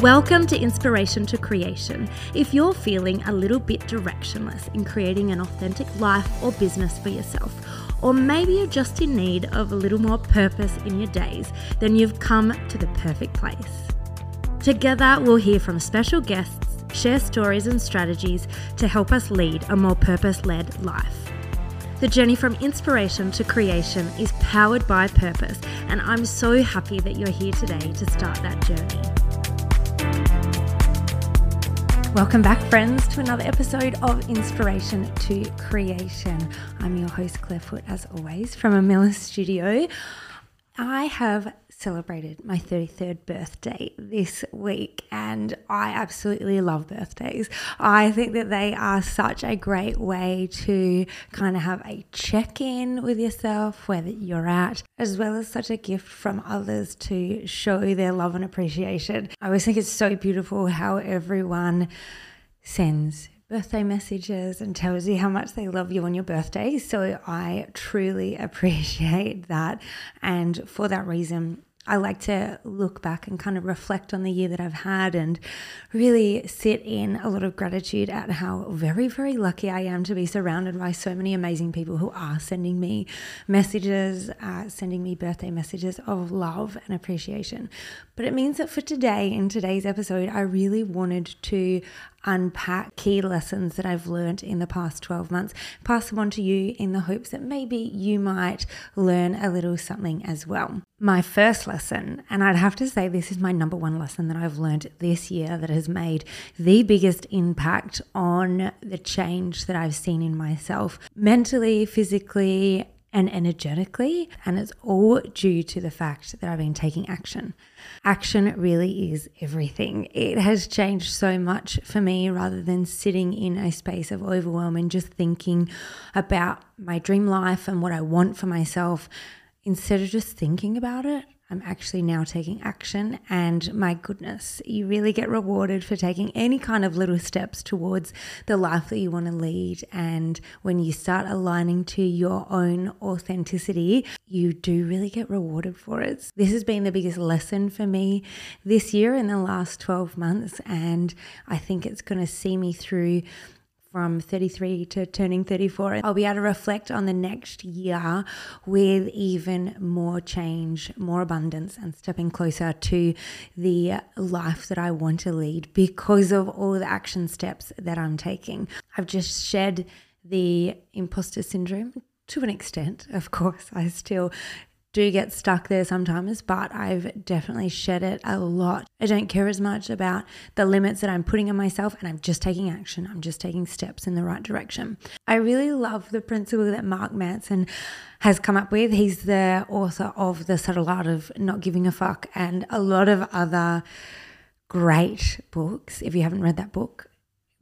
Welcome to Inspiration to Creation. If you're feeling a little bit directionless in creating an authentic life or business for yourself, or maybe you're just in need of a little more purpose in your days, then you've come to the perfect place. Together, we'll hear from special guests, share stories and strategies to help us lead a more purpose led life. The journey from inspiration to creation is powered by purpose, and I'm so happy that you're here today to start that journey. Welcome back, friends, to another episode of Inspiration to Creation. I'm your host, Claire Foot, as always, from Amilla studio. I have celebrated my 33rd birthday this week and I absolutely love birthdays. I think that they are such a great way to kind of have a check in with yourself, where you're at, as well as such a gift from others to show their love and appreciation. I always think it's so beautiful how everyone sends birthday messages and tells you how much they love you on your birthday. So I truly appreciate that. And for that reason, I like to look back and kind of reflect on the year that I've had and really sit in a lot of gratitude at how very, very lucky I am to be surrounded by so many amazing people who are sending me messages, uh, sending me birthday messages of love and appreciation. But it means that for today, in today's episode, I really wanted to unpack key lessons that I've learned in the past 12 months, pass them on to you in the hopes that maybe you might learn a little something as well. My first lesson, and I'd have to say this is my number one lesson that I've learned this year that has made the biggest impact on the change that I've seen in myself mentally, physically, and energetically. And it's all due to the fact that I've been taking action. Action really is everything. It has changed so much for me rather than sitting in a space of overwhelm and just thinking about my dream life and what I want for myself. Instead of just thinking about it, I'm actually now taking action. And my goodness, you really get rewarded for taking any kind of little steps towards the life that you want to lead. And when you start aligning to your own authenticity, you do really get rewarded for it. This has been the biggest lesson for me this year in the last 12 months. And I think it's going to see me through from 33 to turning 34, I'll be able to reflect on the next year with even more change, more abundance, and stepping closer to the life that I want to lead because of all the action steps that I'm taking. I've just shed the imposter syndrome to an extent, of course. I still do get stuck there sometimes, but I've definitely shed it a lot. I don't care as much about the limits that I'm putting on myself, and I'm just taking action. I'm just taking steps in the right direction. I really love the principle that Mark Manson has come up with. He's the author of The Subtle Art of Not Giving a Fuck and a lot of other great books. If you haven't read that book,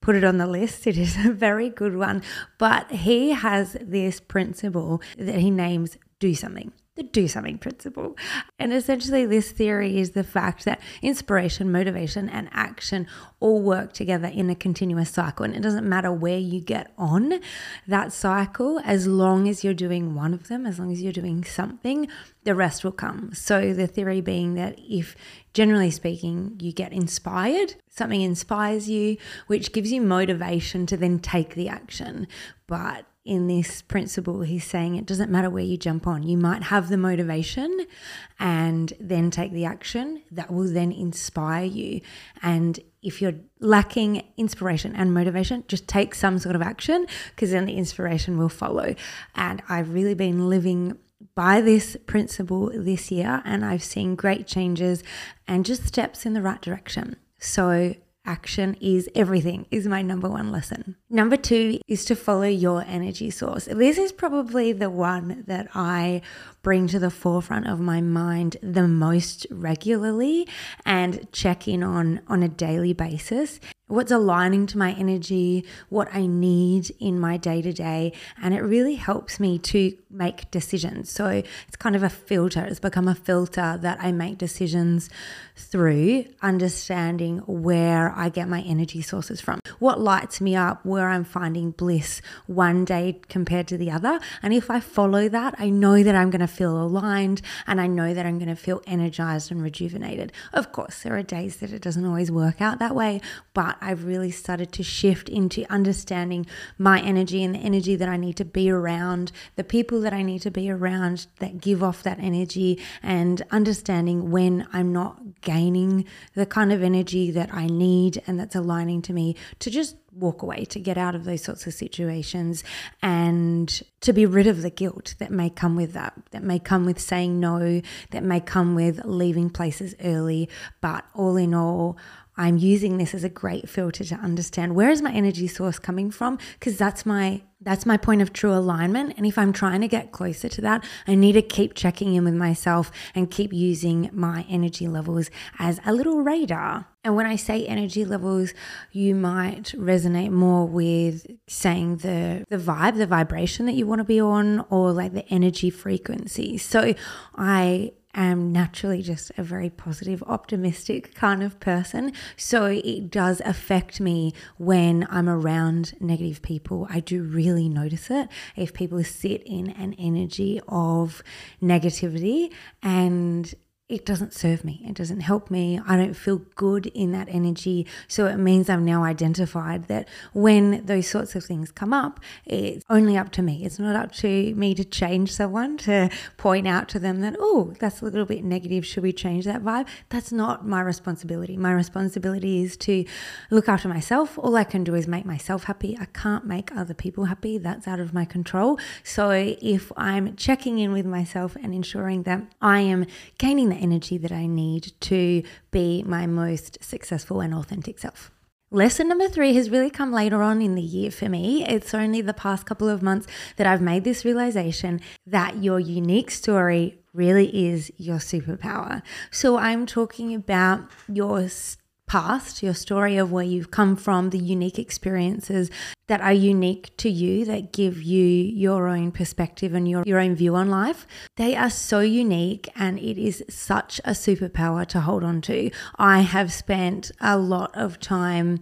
put it on the list. It is a very good one. But he has this principle that he names do something the do something principle. And essentially, this theory is the fact that inspiration, motivation, and action all work together in a continuous cycle. And it doesn't matter where you get on that cycle, as long as you're doing one of them, as long as you're doing something, the rest will come. So, the theory being that if generally speaking, you get inspired, something inspires you, which gives you motivation to then take the action. But in this principle, he's saying it doesn't matter where you jump on. You might have the motivation and then take the action that will then inspire you. And if you're lacking inspiration and motivation, just take some sort of action because then the inspiration will follow. And I've really been living by this principle this year and I've seen great changes and just steps in the right direction. So action is everything, is my number one lesson. Number two is to follow your energy source. This is probably the one that I bring to the forefront of my mind the most regularly and check in on on a daily basis. What's aligning to my energy, what I need in my day to day. And it really helps me to make decisions. So it's kind of a filter. It's become a filter that I make decisions through understanding where I get my energy sources from, what lights me up, where I'm finding bliss one day compared to the other. And if I follow that, I know that I'm going to feel aligned and I know that I'm going to feel energized and rejuvenated. Of course, there are days that it doesn't always work out that way, but I've really started to shift into understanding my energy and the energy that I need to be around, the people that I need to be around that give off that energy, and understanding when I'm not gaining the kind of energy that I need and that's aligning to me to just walk away, to get out of those sorts of situations and to be rid of the guilt that may come with that, that may come with saying no, that may come with leaving places early. But all in all, I'm using this as a great filter to understand where is my energy source coming from because that's my that's my point of true alignment and if I'm trying to get closer to that I need to keep checking in with myself and keep using my energy levels as a little radar. And when I say energy levels you might resonate more with saying the the vibe, the vibration that you want to be on or like the energy frequency. So I am naturally just a very positive, optimistic kind of person. So it does affect me when I'm around negative people. I do really notice it if people sit in an energy of negativity and it doesn't serve me. It doesn't help me. I don't feel good in that energy. So it means I've now identified that when those sorts of things come up, it's only up to me. It's not up to me to change someone, to point out to them that, oh, that's a little bit negative. Should we change that vibe? That's not my responsibility. My responsibility is to look after myself. All I can do is make myself happy. I can't make other people happy. That's out of my control. So if I'm checking in with myself and ensuring that I am gaining the energy that I need to be my most successful and authentic self. Lesson number three has really come later on in the year for me. It's only the past couple of months that I've made this realization that your unique story really is your superpower. So I'm talking about your past, your story of where you've come from, the unique experiences that are unique to you, that give you your own perspective and your, your own view on life. They are so unique and it is such a superpower to hold on to. I have spent a lot of time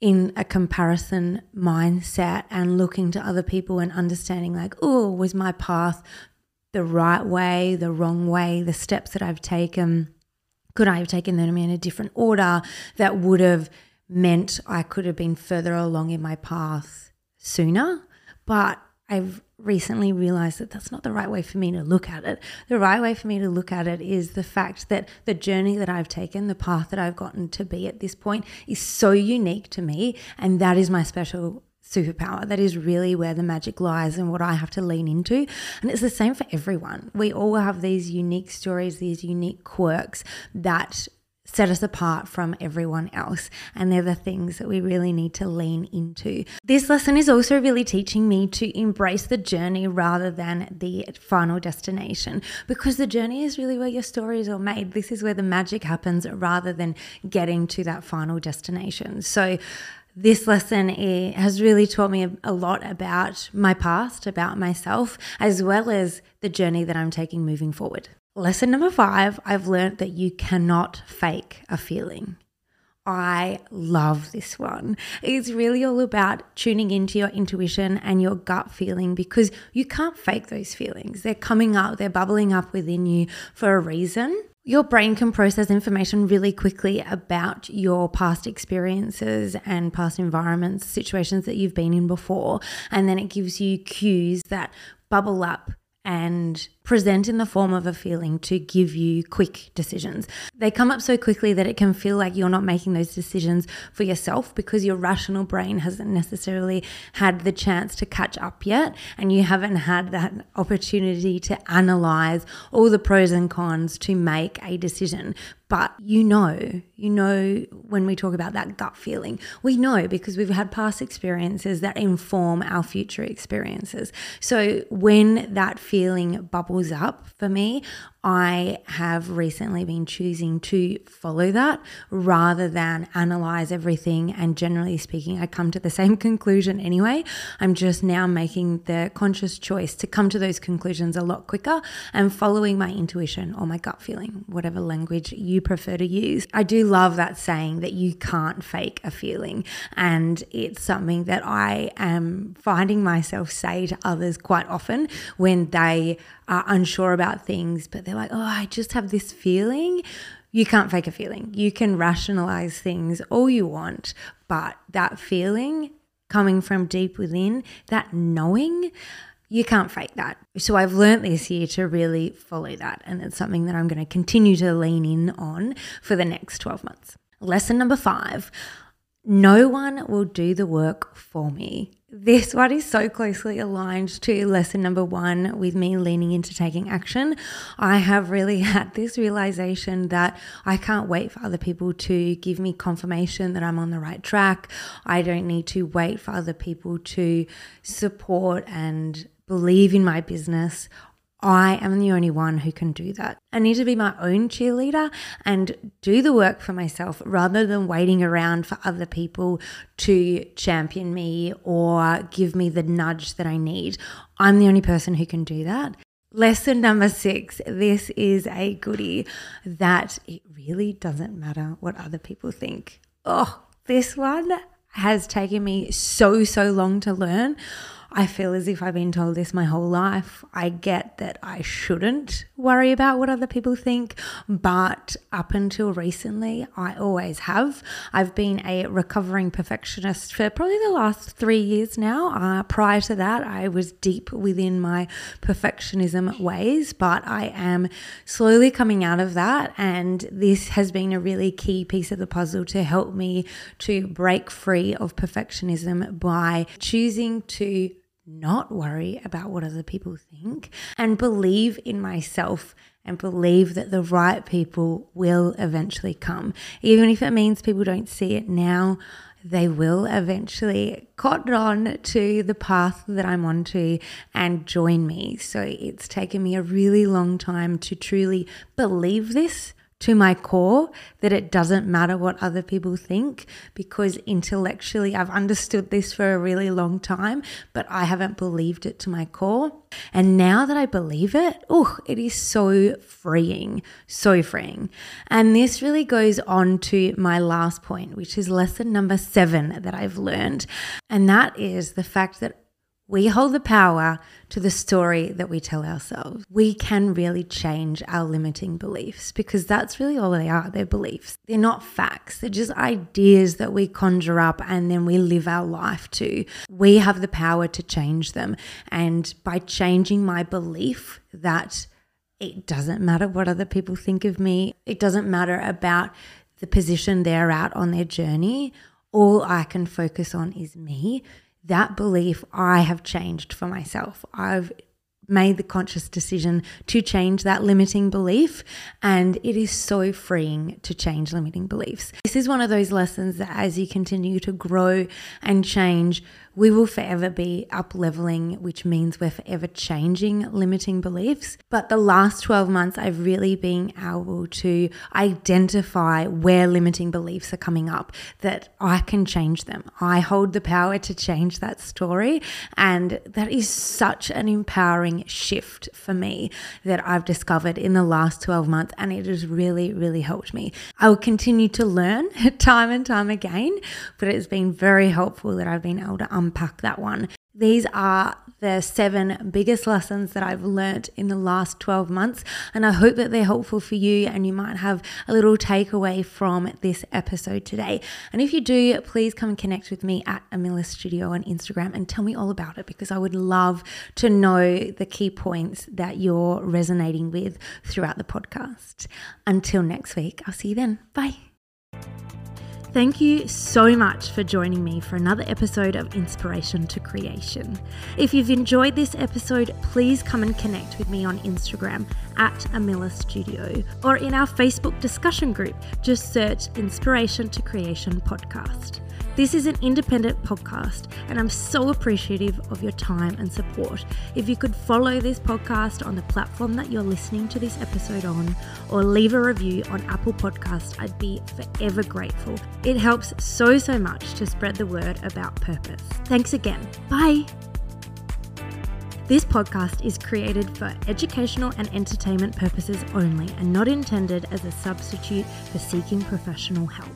in a comparison mindset and looking to other people and understanding like, oh, was my path the right way, the wrong way, the steps that I've taken could I have taken them in a different order that would have meant I could have been further along in my path sooner? But I've recently realized that that's not the right way for me to look at it. The right way for me to look at it is the fact that the journey that I've taken, the path that I've gotten to be at this point is so unique to me. And that is my special superpower. That is really where the magic lies and what I have to lean into. And it's the same for everyone. We all have these unique stories, these unique quirks that set us apart from everyone else. And they're the things that we really need to lean into. This lesson is also really teaching me to embrace the journey rather than the final destination because the journey is really where your stories are made. This is where the magic happens rather than getting to that final destination. So, this lesson eh, has really taught me a lot about my past, about myself, as well as the journey that I'm taking moving forward. Lesson number five I've learned that you cannot fake a feeling. I love this one. It's really all about tuning into your intuition and your gut feeling because you can't fake those feelings. They're coming up, they're bubbling up within you for a reason. Your brain can process information really quickly about your past experiences and past environments, situations that you've been in before. And then it gives you cues that bubble up and present in the form of a feeling to give you quick decisions. They come up so quickly that it can feel like you're not making those decisions for yourself because your rational brain hasn't necessarily had the chance to catch up yet and you haven't had that opportunity to analyze all the pros and cons to make a decision. But you know, you know, when we talk about that gut feeling, we know because we've had past experiences that inform our future experiences. So when that feeling bubbles up for me, I have recently been choosing to follow that rather than analyze everything. And generally speaking, I come to the same conclusion anyway. I'm just now making the conscious choice to come to those conclusions a lot quicker and following my intuition or my gut feeling, whatever language you prefer to use. I do love that saying that you can't fake a feeling. And it's something that I am finding myself say to others quite often when they are unsure about things, but they're like, oh, I just have this feeling. You can't fake a feeling. You can rationalize things all you want, but that feeling coming from deep within, that knowing, you can't fake that. So I've learned this year to really follow that. And it's something that I'm going to continue to lean in on for the next 12 months. Lesson number five no one will do the work for me. This one is so closely aligned to lesson number one with me leaning into taking action. I have really had this realization that I can't wait for other people to give me confirmation that I'm on the right track. I don't need to wait for other people to support and believe in my business. I am the only one who can do that. I need to be my own cheerleader and do the work for myself rather than waiting around for other people to champion me or give me the nudge that I need. I'm the only person who can do that. Lesson number six this is a goodie that it really doesn't matter what other people think. Oh, this one has taken me so, so long to learn. I feel as if I've been told this my whole life. I get that I shouldn't worry about what other people think, but up until recently, I always have. I've been a recovering perfectionist for probably the last three years now. Uh, prior to that, I was deep within my perfectionism ways, but I am slowly coming out of that. And this has been a really key piece of the puzzle to help me to break free of perfectionism by choosing to not worry about what other people think and believe in myself and believe that the right people will eventually come. Even if it means people don't see it now, they will eventually cotton on to the path that I'm on to and join me. So it's taken me a really long time to truly believe this to my core that it doesn't matter what other people think because intellectually I've understood this for a really long time, but I haven't believed it to my core. And now that I believe it, oh, it is so freeing, so freeing. And this really goes on to my last point, which is lesson number seven that I've learned. And that is the fact that we hold the power to the story that we tell ourselves. We can really change our limiting beliefs because that's really all they are. They're beliefs. They're not facts. They're just ideas that we conjure up and then we live our life to. We have the power to change them. And by changing my belief that it doesn't matter what other people think of me, it doesn't matter about the position they're at on their journey. All I can focus on is me that belief I have changed for myself. I've made the conscious decision to change that limiting belief. And it is so freeing to change limiting beliefs. This is one of those lessons that as you continue to grow and change, we will forever be up leveling, which means we're forever changing limiting beliefs. But the last 12 months, I've really been able to identify where limiting beliefs are coming up, that I can change them. I hold the power to change that story. And that is such an empowering shift for me that I've discovered in the last 12 months. And it has really, really helped me. I will continue to learn time and time again, but it's been very helpful that I've been able to unpack that one. These are the seven biggest lessons that I've learnt in the last 12 months. And I hope that they're helpful for you and you might have a little takeaway from this episode today. And if you do, please come and connect with me at Amilla Studio on Instagram and tell me all about it because I would love to know the key points that you're resonating with throughout the podcast. Until next week, I'll see you then. Bye. Thank you so much for joining me for another episode of Inspiration to Creation. If you've enjoyed this episode, please come and connect with me on Instagram at Amilla Studio or in our Facebook discussion group. Just search Inspiration to Creation podcast. This is an independent podcast, and I'm so appreciative of your time and support. If you could follow this podcast on the platform that you're listening to this episode on, or leave a review on Apple Podcast, I'd be forever grateful. It helps so, so much to spread the word about purpose. Thanks again. Bye. This podcast is created for educational and entertainment purposes only and not intended as a substitute for seeking professional help.